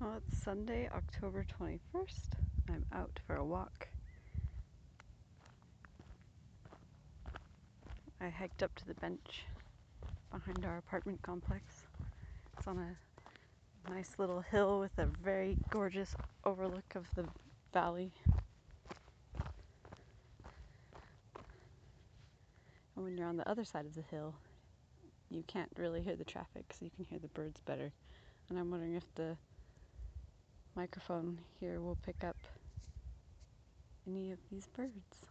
Well, it's Sunday, October 21st. I'm out for a walk. I hiked up to the bench behind our apartment complex. It's on a nice little hill with a very gorgeous overlook of the valley. And when you're on the other side of the hill, you can't really hear the traffic, so you can hear the birds better. And I'm wondering if the microphone here will pick up any of these birds.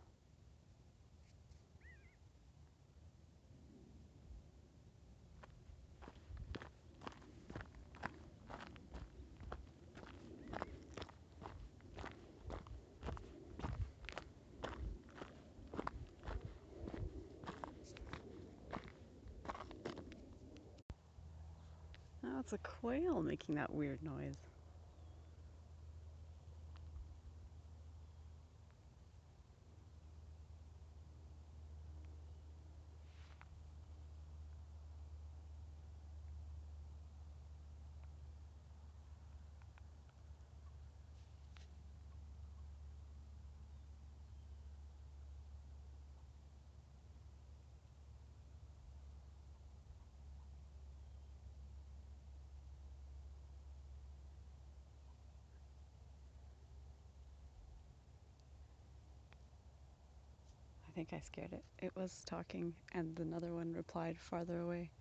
It's a quail making that weird noise. Think I scared it. It was talking, and another one replied farther away.